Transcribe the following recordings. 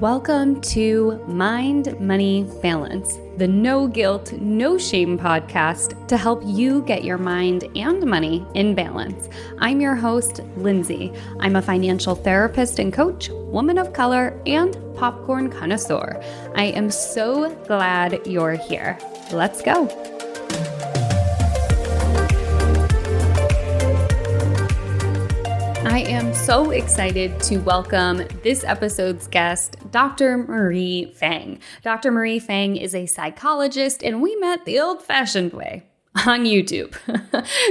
welcome to Mind Money Balance, the no guilt, no shame podcast to help you get your mind and money in balance. I'm your host, Lindsay. I'm a financial therapist and coach, woman of color, and popcorn connoisseur. I am so glad you're here. Let's go. I am so excited to welcome this episode's guest, Dr. Marie Fang. Dr. Marie Fang is a psychologist, and we met the old fashioned way on YouTube.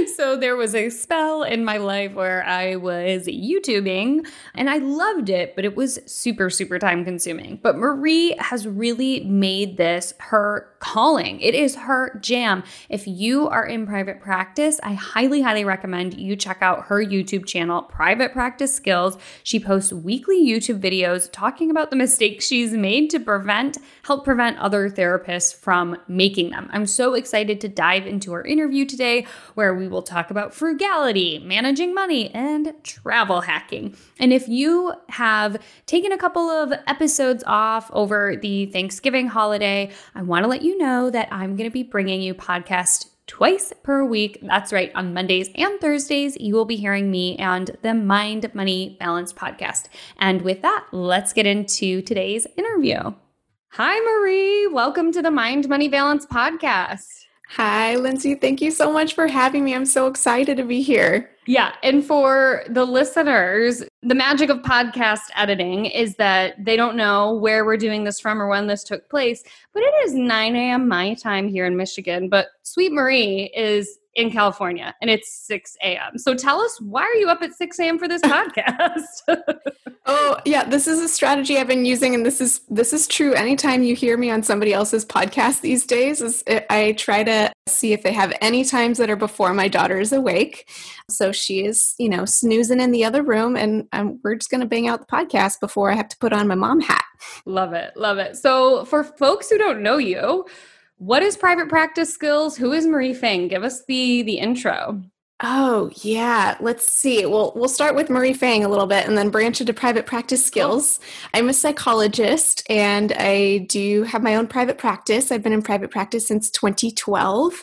so there was a spell in my life where I was YouTubing and I loved it, but it was super, super time consuming. But Marie has really made this her calling. It is her jam. If you are in private practice, I highly, highly recommend you check out her YouTube channel, Private Practice Skills. She posts weekly YouTube videos talking about the mistakes she's made to prevent, help prevent other therapists from making them. I'm so excited to dive into our interview today, where we will talk about frugality, managing money, and travel hacking. And if you have taken a couple of episodes off over the Thanksgiving holiday, I want to let you know that I'm going to be bringing you podcast twice per week. That's right, on Mondays and Thursdays, you will be hearing me and the Mind Money Balance podcast. And with that, let's get into today's interview. Hi, Marie. Welcome to the Mind Money Balance podcast. Hi, Lindsay. Thank you so much for having me. I'm so excited to be here. Yeah. And for the listeners, the magic of podcast editing is that they don't know where we're doing this from or when this took place. But it is 9 a.m. my time here in Michigan. But Sweet Marie is in California and it's 6 a.m. So tell us, why are you up at 6 a.m. for this podcast? oh, yeah, this is a strategy I've been using and this is this is true anytime you hear me on somebody else's podcast these days is I try to see if they have any times that are before my daughter is awake. So she is, you know, snoozing in the other room and um, we're just going to bang out the podcast before I have to put on my mom hat. Love it. Love it. So for folks who don't know you, what is private practice skills? Who is Marie Fang? Give us the the intro. Oh, yeah. Let's see. Well, we'll start with Marie Fang a little bit and then branch into private practice skills. I'm a psychologist and I do have my own private practice. I've been in private practice since 2012,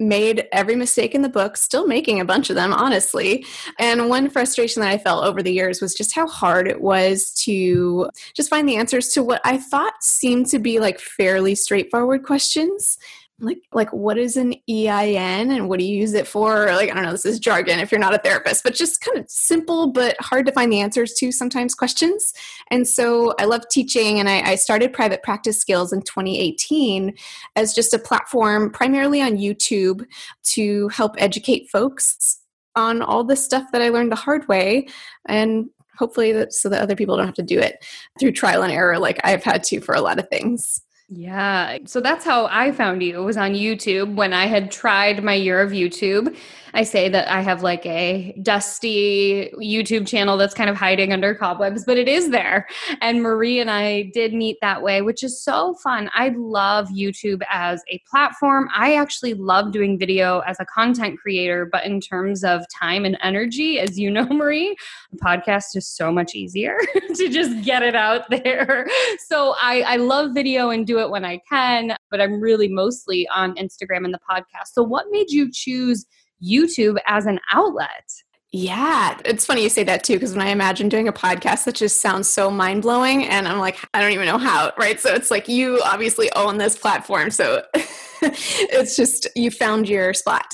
made every mistake in the book, still making a bunch of them, honestly. And one frustration that I felt over the years was just how hard it was to just find the answers to what I thought seemed to be like fairly straightforward questions like like what is an EIN and what do you use it for? Or like I don't know, this is jargon if you're not a therapist, but just kind of simple but hard to find the answers to sometimes questions. And so I love teaching, and I, I started private practice skills in 2018 as just a platform primarily on YouTube to help educate folks on all the stuff that I learned the hard way and hopefully that so that other people don't have to do it through trial and error like I've had to for a lot of things. Yeah. So that's how I found you. It was on YouTube when I had tried my year of YouTube. I say that I have like a dusty YouTube channel that's kind of hiding under cobwebs, but it is there. And Marie and I did meet that way, which is so fun. I love YouTube as a platform. I actually love doing video as a content creator, but in terms of time and energy, as you know, Marie, a podcast is so much easier to just get it out there. So I, I love video and do it when I can, but I'm really mostly on Instagram and the podcast. So what made you choose YouTube as an outlet. Yeah, it's funny you say that too, because when I imagine doing a podcast, that just sounds so mind blowing. And I'm like, I don't even know how, right? So it's like you obviously own this platform. So it's just you found your spot.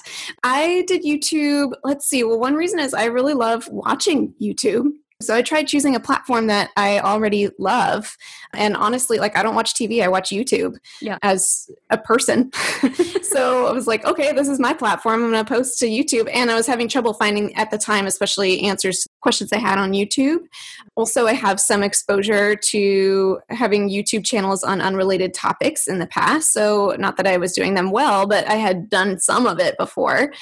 I did YouTube. Let's see. Well, one reason is I really love watching YouTube. So I tried choosing a platform that I already love. And honestly, like I don't watch TV, I watch YouTube yeah. as a person. so I was like, okay, this is my platform. I'm going to post to YouTube. And I was having trouble finding at the time, especially answers questions I had on YouTube. Also, I have some exposure to having YouTube channels on unrelated topics in the past. So, not that I was doing them well, but I had done some of it before.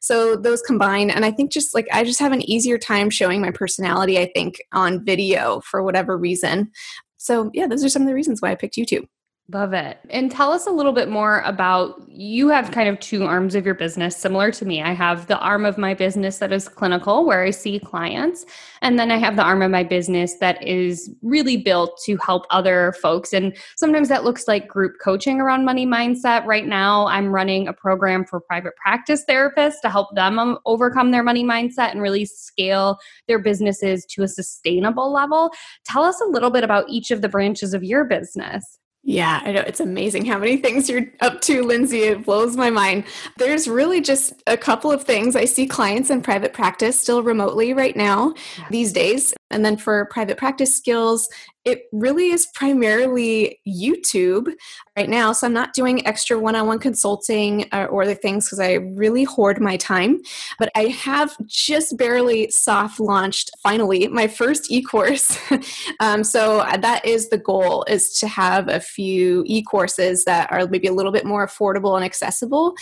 So, those combined, and I think just like I just have an easier time showing my personality, I think, on video for whatever reason. So, yeah, those are some of the reasons why I picked YouTube. Love it. And tell us a little bit more about you have kind of two arms of your business, similar to me. I have the arm of my business that is clinical, where I see clients. And then I have the arm of my business that is really built to help other folks. And sometimes that looks like group coaching around money mindset. Right now, I'm running a program for private practice therapists to help them um, overcome their money mindset and really scale their businesses to a sustainable level. Tell us a little bit about each of the branches of your business. Yeah, I know. It's amazing how many things you're up to, Lindsay. It blows my mind. There's really just a couple of things. I see clients in private practice still remotely right now these days. And then for private practice skills, it really is primarily YouTube right now. So I'm not doing extra one on one consulting or, uh, other things because I really hoard my time. But I have just barely soft launched finally my first e course. um, so that is the goal is to have a few e courses that are maybe a little bit more affordable and accessible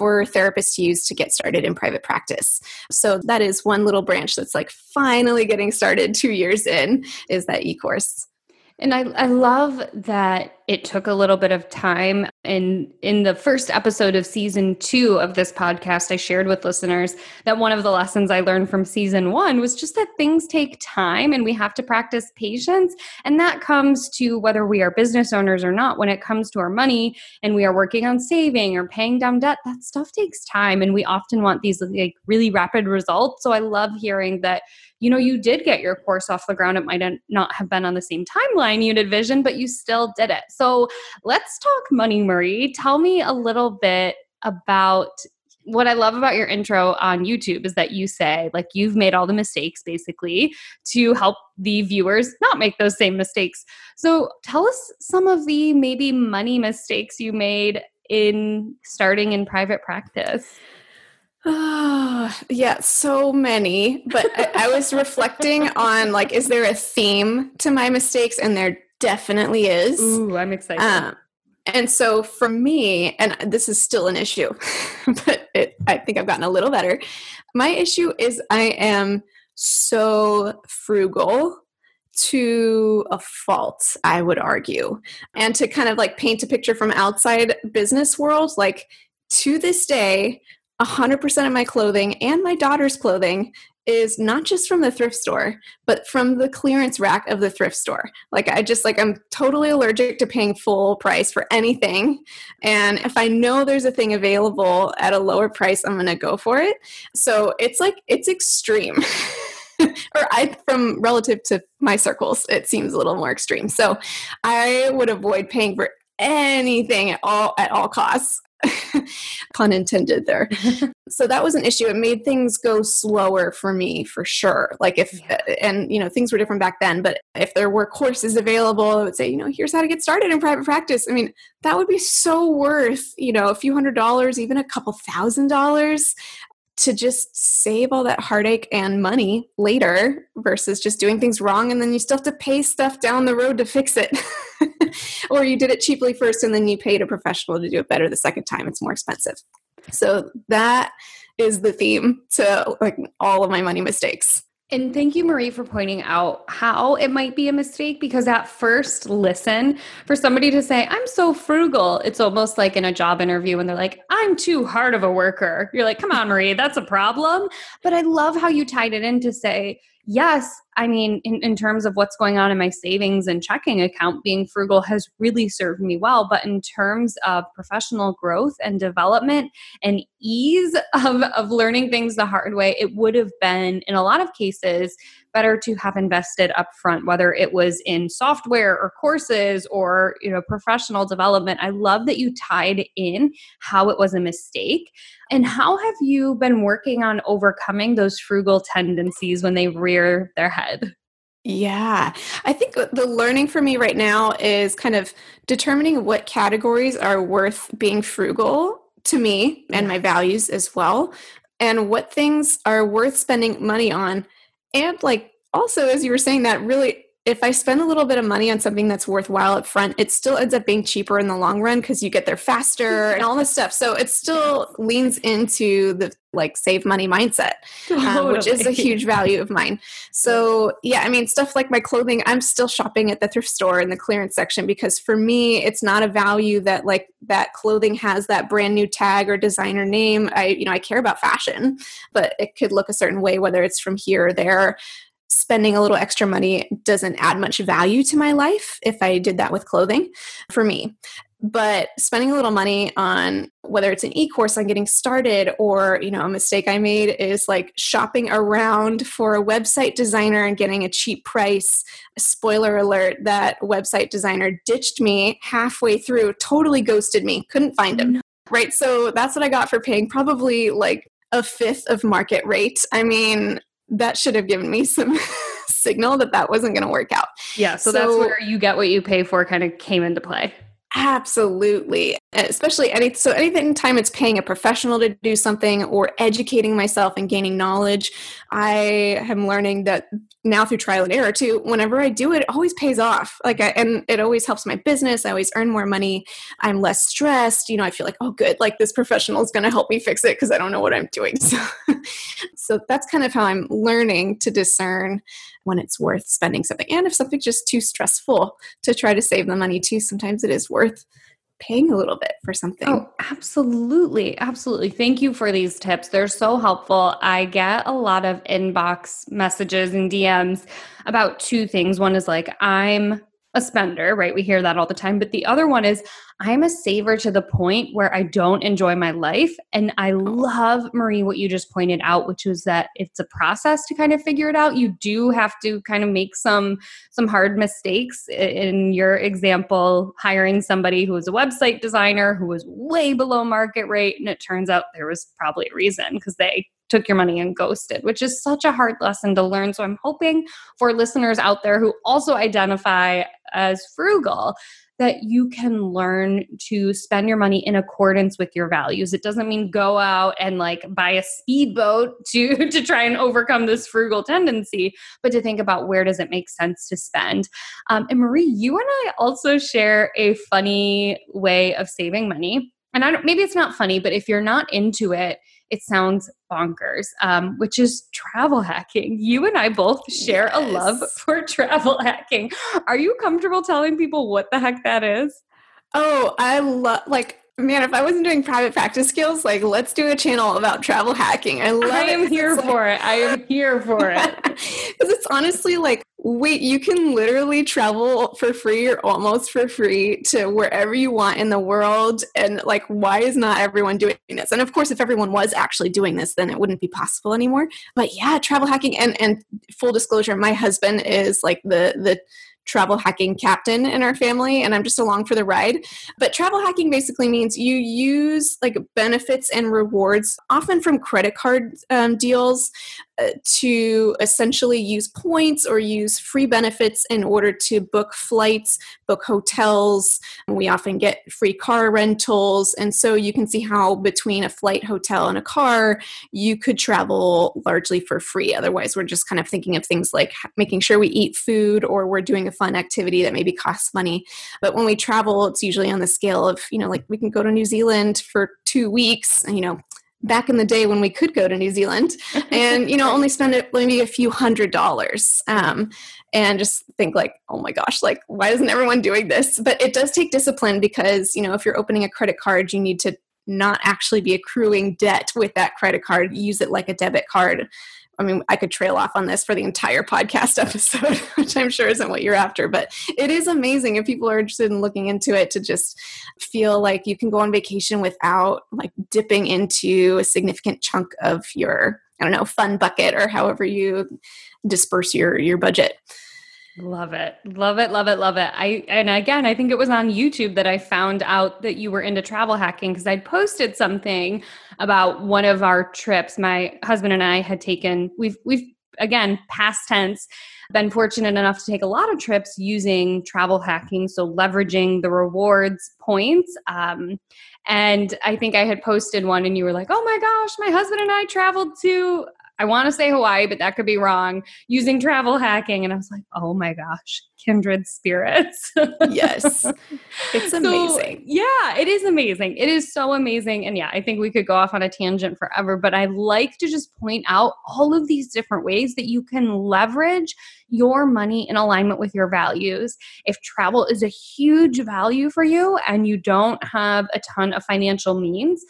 for therapists to use to get started in private practice. So that is one little branch that's like finally getting started two years in is that e-course. And I, I love that it took a little bit of time. And in the first episode of season two of this podcast, I shared with listeners that one of the lessons I learned from season one was just that things take time and we have to practice patience. And that comes to whether we are business owners or not, when it comes to our money and we are working on saving or paying down debt, that stuff takes time. And we often want these like really rapid results. So I love hearing that you know, you did get your course off the ground. It might not have been on the same timeline you'd envisioned, but you still did it. So let's talk money, Marie. Tell me a little bit about what I love about your intro on YouTube is that you say, like, you've made all the mistakes basically to help the viewers not make those same mistakes. So tell us some of the maybe money mistakes you made in starting in private practice. Oh, yeah, so many. But I, I, was reflecting on like, is there a theme to my mistakes? And there definitely is. Ooh, I'm excited. Um, and so for me, and this is still an issue, but it, I think I've gotten a little better. My issue is I am so frugal to a fault, I would argue. And to kind of like paint a picture from outside business world, like to this day, 100% of my clothing and my daughter's clothing is not just from the thrift store, but from the clearance rack of the thrift store. Like I just like I'm totally allergic to paying full price for anything. And if I know there's a thing available at a lower price, I'm going to go for it. So it's like it's extreme. or I from relative to my circles, it seems a little more extreme. So I would avoid paying for anything at all at all costs pun intended there. So that was an issue. It made things go slower for me for sure. Like if yeah. and you know things were different back then but if there were courses available i would say you know here's how to get started in private practice. I mean that would be so worth you know a few hundred dollars even a couple thousand dollars to just save all that heartache and money later versus just doing things wrong and then you still have to pay stuff down the road to fix it. or you did it cheaply first and then you paid a professional to do it better the second time. It's more expensive. So that is the theme to like all of my money mistakes. And thank you, Marie, for pointing out how it might be a mistake because at first listen, for somebody to say, I'm so frugal, it's almost like in a job interview when they're like, I'm too hard of a worker. You're like, come on, Marie, that's a problem. But I love how you tied it in to say, yes, I mean, in, in terms of what's going on in my savings and checking account, being frugal has really served me well. But in terms of professional growth and development and ease of, of learning things the hard way, it would have been, in a lot of cases, better to have invested upfront, whether it was in software or courses or you know professional development. I love that you tied in how it was a mistake. And how have you been working on overcoming those frugal tendencies when they rear their head? Yeah, I think uh, the learning for me right now is kind of determining what categories are worth being frugal to me and my values as well, and what things are worth spending money on and like also as you were saying that really if I spend a little bit of money on something that's worthwhile up front, it still ends up being cheaper in the long run because you get there faster and all this stuff. So it still leans into the like save money mindset, totally. um, which is a huge value of mine. So yeah, I mean, stuff like my clothing, I'm still shopping at the thrift store in the clearance section because for me, it's not a value that like that clothing has that brand new tag or designer name. I, you know, I care about fashion, but it could look a certain way, whether it's from here or there spending a little extra money doesn't add much value to my life if I did that with clothing for me. But spending a little money on whether it's an e-course on getting started or you know a mistake i made is like shopping around for a website designer and getting a cheap price. Spoiler alert that website designer ditched me halfway through totally ghosted me couldn't find him. Right so that's what i got for paying probably like a fifth of market rate. I mean that should have given me some signal that that wasn't going to work out yeah so, so that's where you get what you pay for kind of came into play Absolutely. Especially any so anything time it's paying a professional to do something or educating myself and gaining knowledge, I am learning that now through trial and error too, whenever I do it, it always pays off. Like I, and it always helps my business. I always earn more money. I'm less stressed. You know, I feel like, oh good, like this professional is gonna help me fix it because I don't know what I'm doing. So so that's kind of how I'm learning to discern when it's worth spending something. And if something's just too stressful to try to save the money too, sometimes it is worth paying a little bit for something. Oh, absolutely. Absolutely. Thank you for these tips. They're so helpful. I get a lot of inbox messages and DMs about two things. One is like, I'm a spender, right? We hear that all the time. But the other one is I'm a saver to the point where I don't enjoy my life. And I oh. love, Marie, what you just pointed out, which was that it's a process to kind of figure it out. You do have to kind of make some some hard mistakes. In your example, hiring somebody who was a website designer who was way below market rate. And it turns out there was probably a reason because they took your money and ghosted, which is such a hard lesson to learn. So I'm hoping for listeners out there who also identify as frugal that you can learn to spend your money in accordance with your values. It doesn't mean go out and like buy a speedboat to to try and overcome this frugal tendency, but to think about where does it make sense to spend. Um, and Marie, you and I also share a funny way of saving money. And I don't, maybe it's not funny, but if you're not into it, it sounds bonkers, um, which is travel hacking. You and I both share yes. a love for travel hacking. Are you comfortable telling people what the heck that is? Oh, I love like man, if I wasn't doing private practice skills, like let's do a channel about travel hacking. I love I am it. here it's for like, it. I am here for it. Because it's honestly like, wait, you can literally travel for free or almost for free to wherever you want in the world. And like, why is not everyone doing this? And of course, if everyone was actually doing this, then it wouldn't be possible anymore. But yeah, travel hacking and and full disclosure, my husband is like the the travel hacking captain in our family and I'm just along for the ride. But travel hacking basically means you use like benefits and rewards, often from credit card um, deals, Uh, to essentially use points or use free benefits in order to book flights, book hotels. We often get free car rentals. And so you can see how between a flight, hotel, and a car, you could travel largely for free. Otherwise, we're just kind of thinking of things like making sure we eat food or we're doing a fun activity that maybe costs money. But when we travel, it's usually on the scale of, you know, like we can go to New Zealand for two weeks, you know, back in the day when we could go to New Zealand and you know only spend it maybe a few hundred dollars um, and just think like oh my gosh like why isn't everyone doing this? But it does take discipline because you know if you're opening a credit card you need to not actually be accruing debt with that credit card. Use it like a debit card I mean, I could trail off on this for the entire podcast episode, which I'm sure isn't what you're after, but it is amazing if people are interested in looking into it to just feel like you can go on vacation without like dipping into a significant chunk of your, I don't know, fun bucket or however you disperse your your budget. Love it. Love it. Love it. Love it. I and again, I think it was on YouTube that I found out that you were into travel hacking because I'd posted something about one of our trips my husband and I had taken. We've we've again, past tense, been fortunate enough to take a lot of trips using travel hacking, so leveraging the rewards points. Um, and I think I had posted one, and you were like, "Oh my gosh, my husband and I traveled to I want to say Hawaii, but that could be wrong, using travel hacking. And I was like, oh my gosh, kindred spirits. yes. It's amazing. So, yeah, it is amazing. It is so amazing. And yeah, I think we could go off on a tangent forever, but I like to just point out all of these different ways that you can leverage your money in alignment with your values. If travel is a huge value for you and you don't have a ton of financial means,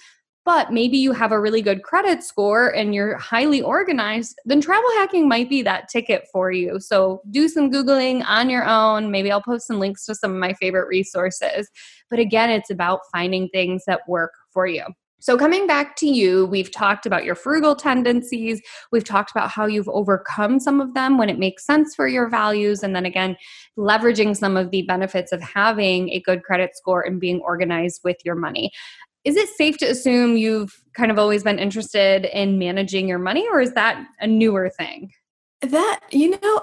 but maybe you have a really good credit score and you're highly organized, then travel hacking might be that ticket for you. So do some Googling on your own. Maybe I'll post some links to some of my favorite resources. But again, it's about finding things that work for you. So, coming back to you, we've talked about your frugal tendencies. We've talked about how you've overcome some of them when it makes sense for your values. And then again, leveraging some of the benefits of having a good credit score and being organized with your money is it safe to assume you've kind of always been interested in managing your money or is that a newer thing? That you know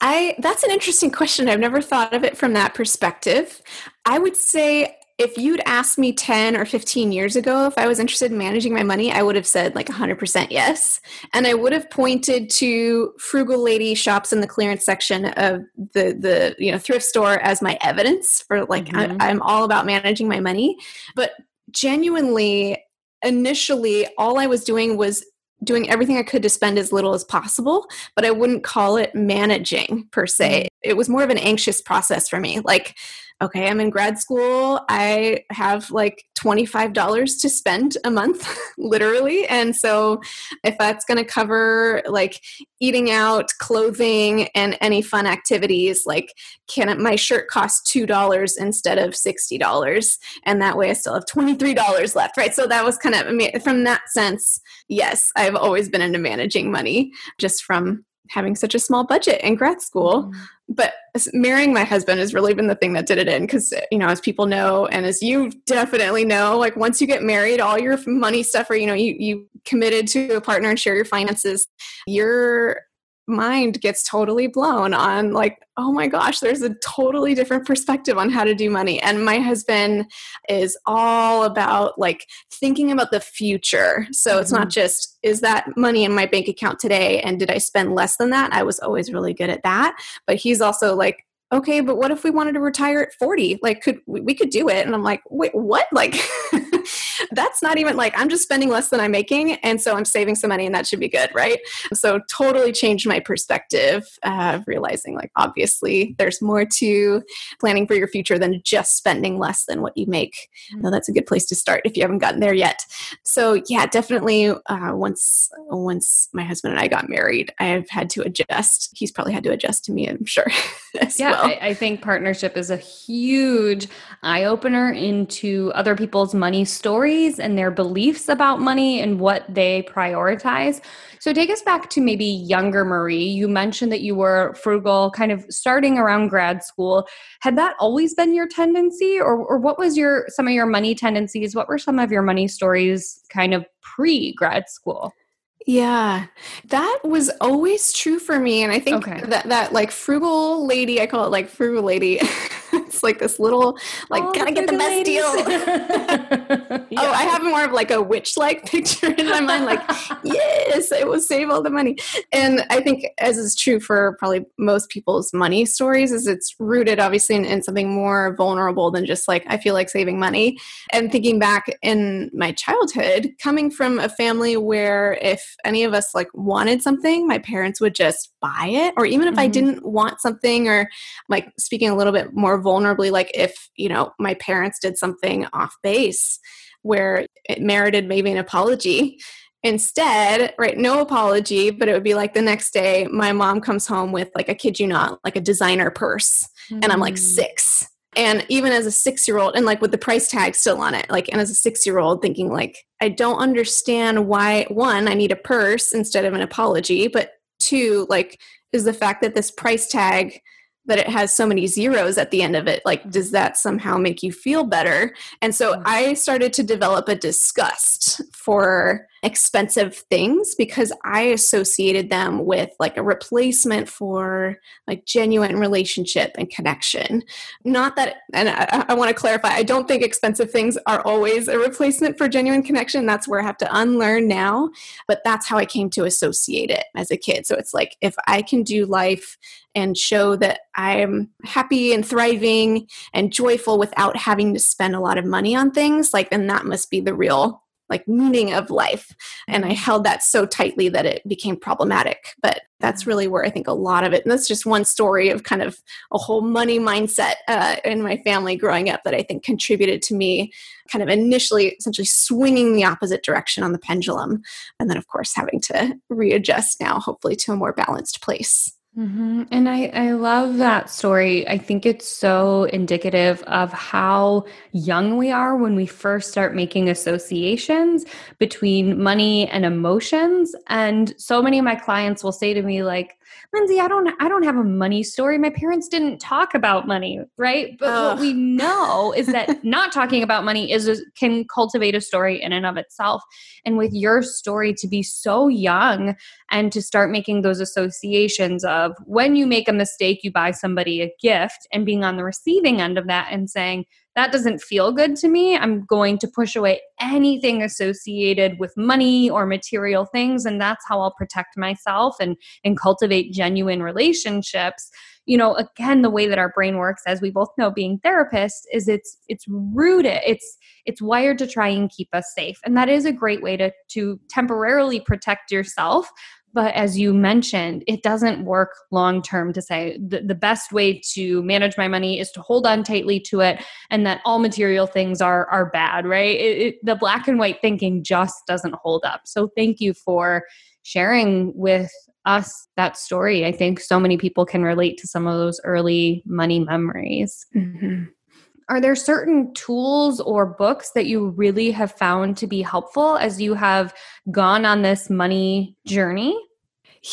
i that's an interesting question. I've never thought of it from that perspective. I would say if you'd asked me 10 or 15 years ago if i was interested in managing my money i would have said like 100% yes. And i would have pointed to frugal lady shops in the clearance section of the the you know thrift store as my evidence for like mm-hmm. I, i'm all about managing my money. But genuinely initially all i was doing was doing everything i could to spend as little as possible but i wouldn't call it managing per se mm. it was more of an anxious process for me like okay, I'm in grad school. I have like $25 to spend a month, literally. And so if that's going to cover like eating out, clothing, and any fun activities, like can my shirt cost $2 instead of $60? And that way I still have $23 left, right? So that was kind of, from that sense, yes, I've always been into managing money just from having such a small budget in grad school. Mm-hmm. But marrying my husband has really been the thing that did it in because, you know, as people know, and as you definitely know, like once you get married, all your money stuff, or, you know, you, you committed to a partner and share your finances, you're mind gets totally blown on like oh my gosh there's a totally different perspective on how to do money and my husband is all about like thinking about the future so mm-hmm. it's not mm-hmm. just is that money in my bank account today and did i spend less than that i was always really good at that but he's also like okay but what if we wanted to retire at 40 like could we could do it and i'm like wait what like that's not even like I'm just spending less than I'm making, and so I'm saving some money, and that should be good, right? So totally changed my perspective of realizing like obviously there's more to planning for your future than just spending less than what you make. Mm-hmm. that's a good place to start if you haven't gotten there yet. So yeah, definitely uh, once once my husband and I got married, I've had to adjust. He's probably had to adjust to me, I'm sure. yeah, well. I, I think partnership is a huge eye opener into other people's money stories and their beliefs about money and what they prioritize. So, take us back to maybe younger Marie. You mentioned that you were frugal kind of starting around grad school. Had that always been your tendency, or, or what was your some of your money tendencies? What were some of your money stories kind of pre grad school? Yeah, that was always true for me. And I think okay. that, that like frugal lady, I call it like frugal lady. it's like this little, like, oh, gotta get the best ladies. deal. yeah. Oh, I have more of like a witch like picture in my mind, like, yes, it will save all the money. And I think, as is true for probably most people's money stories, is it's rooted obviously in, in something more vulnerable than just like, I feel like saving money. And thinking back in my childhood, coming from a family where if any of us like wanted something, my parents would just buy it. Or even if mm-hmm. I didn't want something, or like speaking a little bit more vulnerably, like if, you know, my parents did something off base where it merited maybe an apology. Instead, right, no apology, but it would be like the next day, my mom comes home with like a kid you not, like a designer purse. Mm-hmm. And I'm like mm. six and even as a six year old and like with the price tag still on it like and as a six year old thinking like i don't understand why one i need a purse instead of an apology but two like is the fact that this price tag that it has so many zeros at the end of it like does that somehow make you feel better and so mm. i started to develop a disgust for expensive things because I associated them with like a replacement for like genuine relationship and connection. Not that, and I, I want to clarify, I don't think expensive things are always a replacement for genuine connection. That's where I have to unlearn now, but that's how I came to associate it as a kid. So it's like if I can do life and show that I'm happy and thriving and joyful without having to spend a lot of money on things, like then that must be the real like meaning of life. And I held that so tightly that it became problematic. But that's really where I think a lot of it, and that's just one story of kind of a whole money mindset uh, in my family growing up that I think contributed to me kind of initially essentially swinging the opposite direction on the pendulum. And then, of course, having to readjust now, hopefully, to a more balanced place. Mm-hmm. And I, I love that story. I think it's so indicative of how young we are when we first start making associations between money and emotions. And so many of my clients will say to me, like, Lindsay, I don't I don't have a money story. My parents didn't talk about money, right? But Ugh. what we know is that not talking about money is can cultivate a story in and of itself. And with your story to be so young and to start making those associations of when you make a mistake, you buy somebody a gift and being on the receiving end of that and saying, that doesn't feel good to me, I'm going to push away anything associated with money or material things. And that's how I'll protect myself and, and cultivate genuine relationships. You know, again, the way that our brain works, as we both know, being therapists, is it's it's rooted, it's it's wired to try and keep us safe. And that is a great way to to temporarily protect yourself but as you mentioned, it doesn't work long term to say the, the best way to manage my money is to hold on tightly to it and that all material things are, are bad, right? It, it, the black and white thinking just doesn't hold up. So thank you for sharing with us that story. I think so many people can relate to some of those early money memories. Mm-hmm. Are there certain tools or books that you really have found to be helpful as you have gone on this money journey?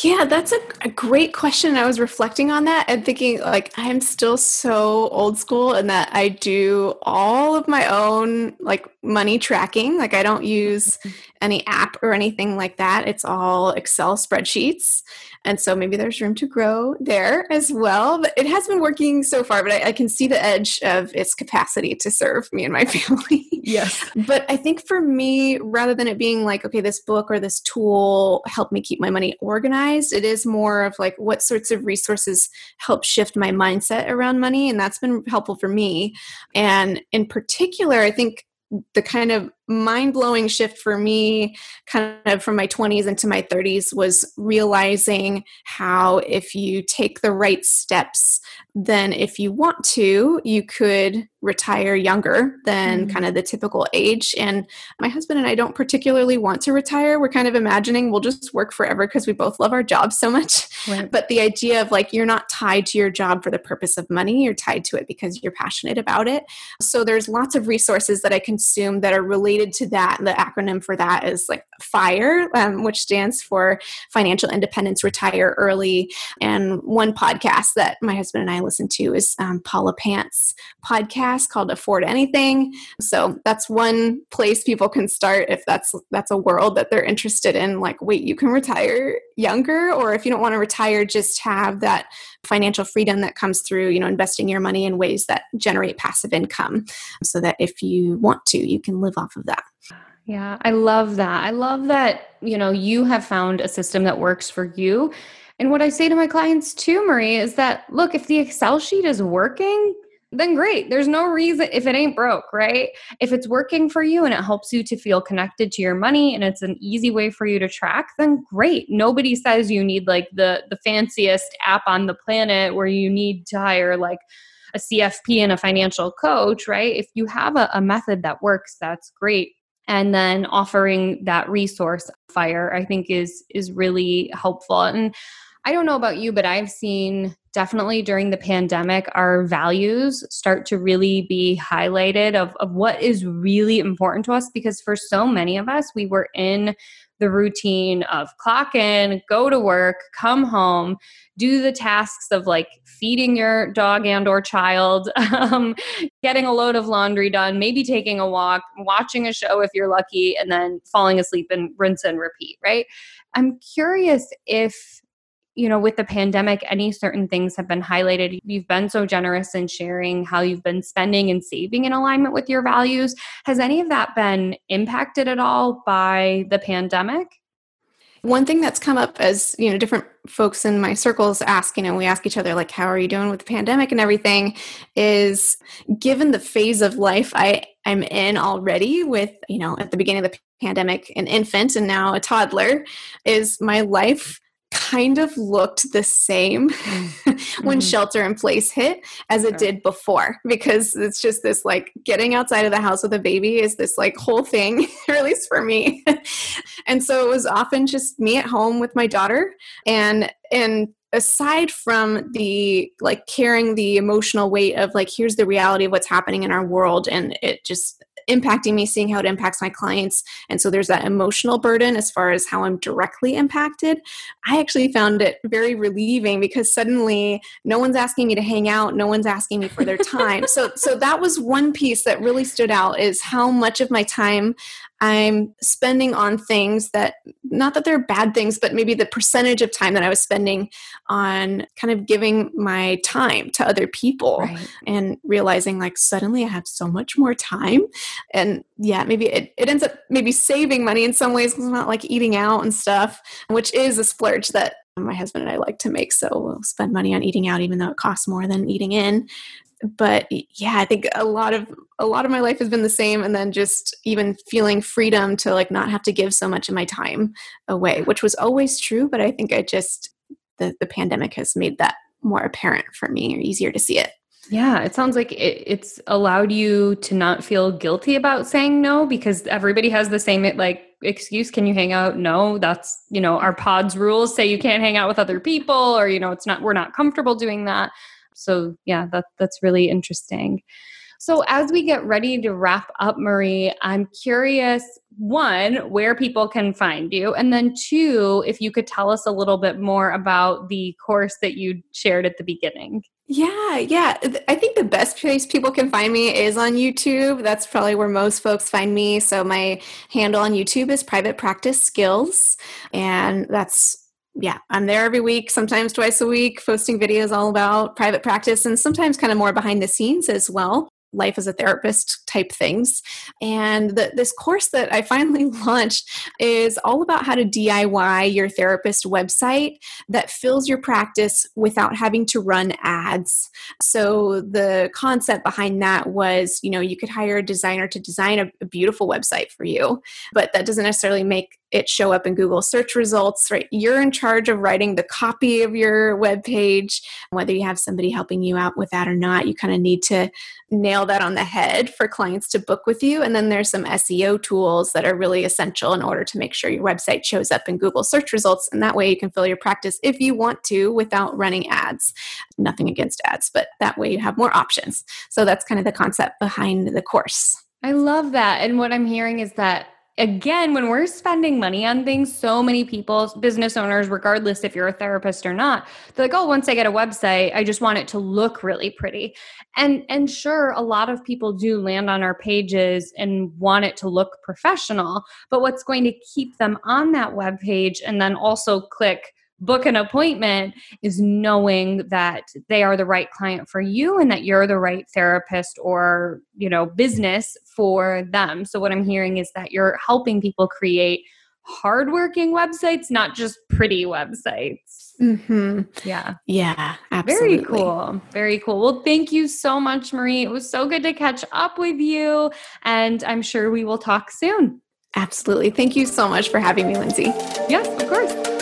Yeah, that's a, a, great question. I was reflecting on that and thinking, like, I am still so old school in that I do all of my own, like, money tracking. Like, I don't use mm-hmm. any app or anything like that. It's all Excel spreadsheets. And so maybe there's room to grow there as well. But it has been working so far, but I, I can see the edge of its capacity to serve me and my family. Yes. but I think for me, rather than it being like, okay, this book or this tool helped me keep my money organized, it is more of like what sorts of resources help shift my mindset around money. And that's been helpful for me. And in particular, I think the kind of mind blowing shift for me, kind of from my 20s into my 30s, was realizing how if you take the right steps, then if you want to, you could retire younger than mm. kind of the typical age. And my husband and I don't particularly want to retire. We're kind of imagining we'll just work forever because we both love our jobs so much. Right. But the idea of like you're not tied to your job for the purpose of money, you're tied to it because you're passionate about it. So there's lots of resources that I consume that are related related to that, the acronym for that is like FIRE, um, which stands for Financial Independence Retire Early. And one podcast that my husband and I listen to is um, Paula Pant's podcast called Afford Anything. So that's one place people can start if that's that's a world that they're interested in. Like, wait, you can retire younger, or if you don't want to retire, just have that financial freedom that comes through, you know, investing your money in ways that generate passive income, so that if you want to, you can live off of that. Yeah, I love that. I love that, you know, you have found a system that works for you. And what I say to my clients too, Marie, is that look, if the Excel sheet is working, then great. There's no reason if it ain't broke, right? If it's working for you and it helps you to feel connected to your money and it's an easy way for you to track, then great. Nobody says you need like the the fanciest app on the planet where you need to hire like a CFP and a financial coach, right? If you have a, a method that works, that's great. And then offering that resource fire, I think is is really helpful. And I don't know about you, but I've seen definitely during the pandemic our values start to really be highlighted of, of what is really important to us because for so many of us we were in the routine of clock in, go to work, come home, do the tasks of like feeding your dog and or child, um, getting a load of laundry done, maybe taking a walk, watching a show if you're lucky, and then falling asleep and rinse and repeat, right? I'm curious if you know, with the pandemic, any certain things have been highlighted. You've been so generous in sharing how you've been spending and saving in alignment with your values. Has any of that been impacted at all by the pandemic? One thing that's come up as, you know, different folks in my circles ask, you know, we ask each other, like, how are you doing with the pandemic and everything, is given the phase of life I am in already with, you know, at the beginning of the pandemic, an infant and now a toddler, is my life kind of looked the same mm-hmm. when shelter in place hit as it did before because it's just this like getting outside of the house with a baby is this like whole thing or at least for me and so it was often just me at home with my daughter and and aside from the like carrying the emotional weight of like here's the reality of what's happening in our world and it just impacting me, seeing how it impacts my clients. And so there's that emotional burden as far as how I'm directly impacted. I actually found it very relieving because suddenly no one's asking me to hang out, no one's asking me for their time. so so that was one piece that really stood out is how much of my time I'm spending on things that, not that they're bad things, but maybe the percentage of time that I was spending on kind of giving my time to other people right. and realizing like suddenly I have so much more time. And yeah, maybe it, it ends up maybe saving money in some ways because I'm not like eating out and stuff, which is a splurge that my husband and I like to make. So we'll spend money on eating out, even though it costs more than eating in but yeah i think a lot of a lot of my life has been the same and then just even feeling freedom to like not have to give so much of my time away which was always true but i think i just the, the pandemic has made that more apparent for me or easier to see it yeah, it sounds like it, it's allowed you to not feel guilty about saying no because everybody has the same like excuse. Can you hang out? No, that's you know our pods rules say you can't hang out with other people, or you know it's not we're not comfortable doing that. So yeah, that that's really interesting. So as we get ready to wrap up, Marie, I'm curious one, where people can find you, and then two, if you could tell us a little bit more about the course that you shared at the beginning. Yeah, yeah. I think the best place people can find me is on YouTube. That's probably where most folks find me. So my handle on YouTube is Private Practice Skills, and that's yeah, I'm there every week, sometimes twice a week, posting videos all about private practice and sometimes kind of more behind the scenes as well life as a therapist type things. And the, this course that I finally launched is all about how to DIY your therapist website that fills your practice without having to run ads. So the concept behind that was, you know, you could hire a designer to design a, a beautiful website for you, but that doesn't necessarily make it show up in Google search results, right? You're in charge of writing the copy of your web page. Whether you have somebody helping you out with that or not, you kind of need to nail that on the head for clients to book with you. And then there's some SEO tools that are really essential in order to make sure your website shows up in Google search results. And that way you can fill your practice if you want to without running ads. Nothing against ads, but that way you have more options. So that's kind of the concept behind the course. I love that. And what I'm hearing is that again, when we're spending money on things, so many people, business owners, regardless if you're a therapist or not, they're like, oh, once I get a website, I just want it to look really pretty. And and sure, a lot of people do land on our pages and want it to look professional. But what's going to keep them on that web page and then also click book an appointment is knowing that they are the right client for you and that you're the right therapist or you know business for them. So what i'm hearing is that you're helping people create hardworking websites not just pretty websites. Mm-hmm. yeah. Yeah absolutely. very cool. Very cool. Well thank you so much marie. It was so good to catch up with you and i'm sure we will talk soon. Absolutely. Thank you so much for having me lindsay. Yes of course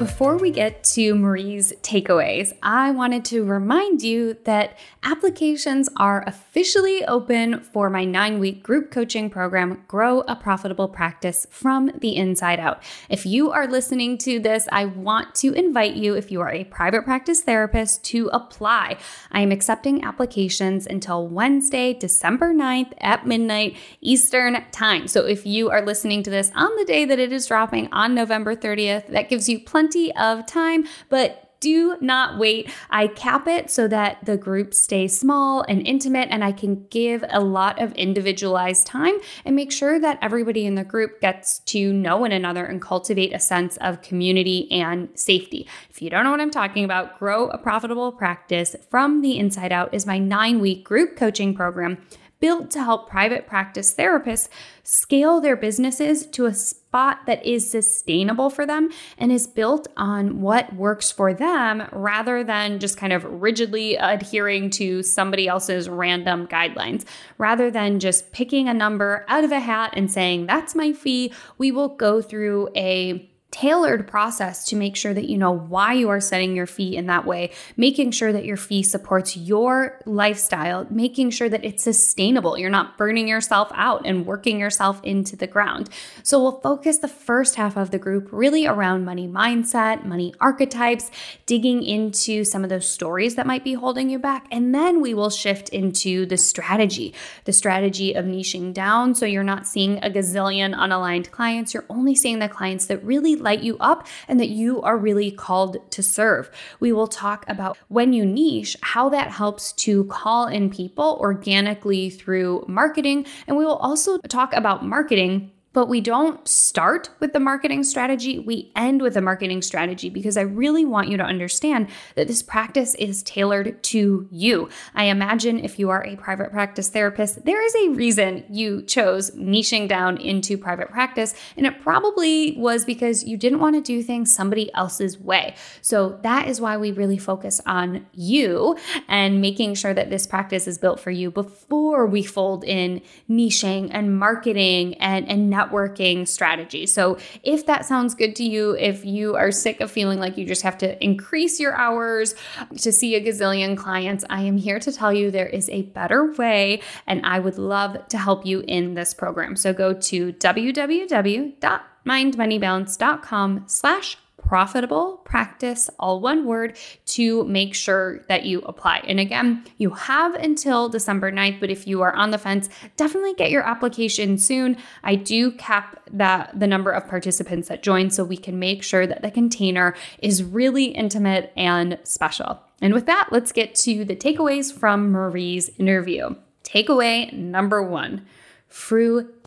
Before we get to Marie's takeaways, I wanted to remind you that applications are officially open for my nine week group coaching program, Grow a Profitable Practice from the Inside Out. If you are listening to this, I want to invite you, if you are a private practice therapist, to apply. I am accepting applications until Wednesday, December 9th at midnight Eastern Time. So if you are listening to this on the day that it is dropping on November 30th, that gives you plenty plenty of time, but do not wait. I cap it so that the group stays small and intimate, and I can give a lot of individualized time and make sure that everybody in the group gets to know one another and cultivate a sense of community and safety. If you don't know what I'm talking about, Grow a Profitable Practice from the Inside Out is my nine week group coaching program built to help private practice therapists scale their businesses to a spot that is sustainable for them and is built on what works for them rather than just kind of rigidly adhering to somebody else's random guidelines. Rather than just picking a number out of a hat and saying, that's my fee, we will go through a tailored process to make sure that you know why you are setting your fee in that way, making sure that your fee supports your lifestyle, making sure that it's sustainable. You're not burning yourself out and working yourself into the ground. So we'll focus the first half of the group really around money mindset, money archetypes, digging into some of those stories that might be holding you back. And then we will shift into the strategy, the strategy of niching down. So you're not seeing a gazillion unaligned clients, you're only seeing the clients that really light you up and that you are really called to serve. We will talk about when you niche, how that helps to call in people organically through marketing. And we will also talk about marketing but we don't start with the marketing strategy, we end with the marketing strategy because I really want you to understand that this practice is tailored to you. I imagine if you are a private practice therapist, there is a reason you chose niching down into private practice, and it probably was because you didn't want to do things somebody else's way. So that is why we really focus on you and making sure that this practice is built for you before we fold in niching and marketing and and networking strategy. So, if that sounds good to you, if you are sick of feeling like you just have to increase your hours to see a gazillion clients, I am here to tell you there is a better way, and I would love to help you in this program. So, go to www.mindmoneybalance.com slash profitable practice, all one word, to make sure that you apply. And again, you have until December 9th, but if you are on the fence, definitely get your application soon. I do cap that the number of participants that join so we can make sure that the container is really intimate and special. And with that, let's get to the takeaways from Marie's interview. Takeaway number one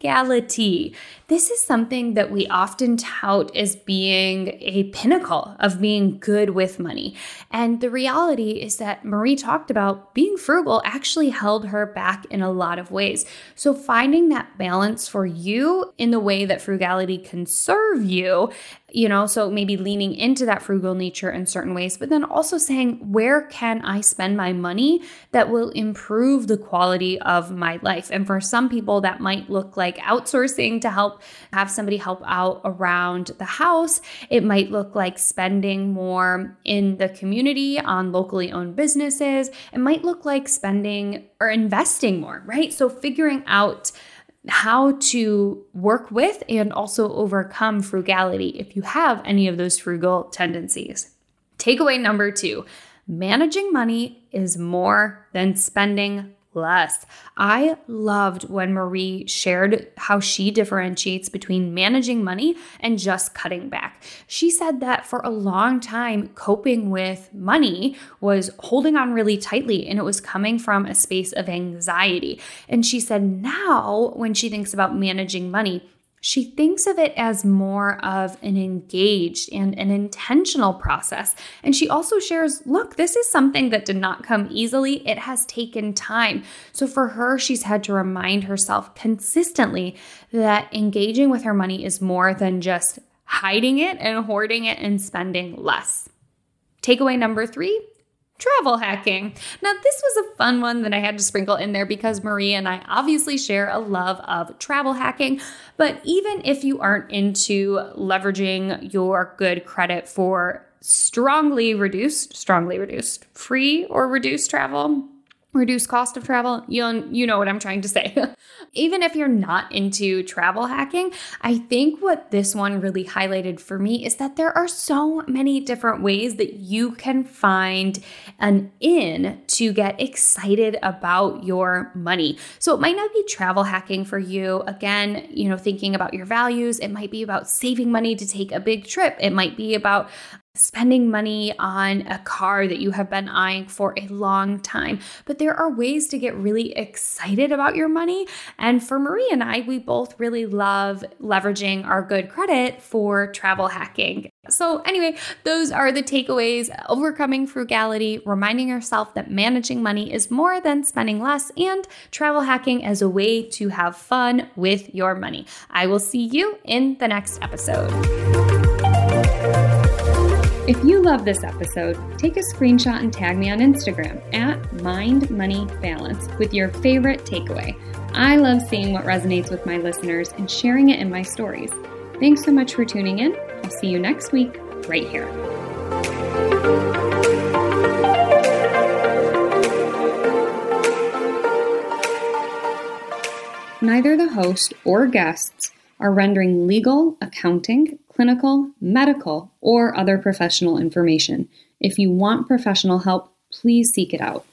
frugality. This is something that we often tout as being a pinnacle of being good with money. And the reality is that Marie talked about being frugal actually held her back in a lot of ways. So, finding that balance for you in the way that frugality can serve you you know, so maybe leaning into that frugal nature in certain ways, but then also saying, where can I spend my money that will improve the quality of my life? And for some people, that might look like outsourcing to help have somebody help out around the house. It might look like spending more in the community on locally owned businesses. It might look like spending or investing more, right? So figuring out how to work with and also overcome frugality if you have any of those frugal tendencies. Takeaway number two managing money is more than spending less. I loved when Marie shared how she differentiates between managing money and just cutting back. She said that for a long time, coping with money was holding on really tightly and it was coming from a space of anxiety. And she said now, when she thinks about managing money, she thinks of it as more of an engaged and an intentional process. And she also shares look, this is something that did not come easily, it has taken time. So for her, she's had to remind herself consistently that engaging with her money is more than just hiding it and hoarding it and spending less. Takeaway number three travel hacking. Now, this was a fun one that I had to sprinkle in there because Marie and I obviously share a love of travel hacking. But even if you aren't into leveraging your good credit for strongly reduced, strongly reduced, free or reduced travel, reduce cost of travel. You you know what I'm trying to say. Even if you're not into travel hacking, I think what this one really highlighted for me is that there are so many different ways that you can find an in to get excited about your money. So it might not be travel hacking for you. Again, you know, thinking about your values, it might be about saving money to take a big trip. It might be about spending money on a car that you have been eyeing for a long time. But there are ways to get really excited about your money. And for Marie and I, we both really love leveraging our good credit for travel hacking. So, anyway, those are the takeaways overcoming frugality, reminding yourself that managing money is more than spending less, and travel hacking as a way to have fun with your money. I will see you in the next episode. If you love this episode, take a screenshot and tag me on Instagram at Mind Money Balance with your favorite takeaway. I love seeing what resonates with my listeners and sharing it in my stories. Thanks so much for tuning in. I'll see you next week, right here. Neither the host or guests are rendering legal, accounting, clinical, medical, or other professional information. If you want professional help, please seek it out.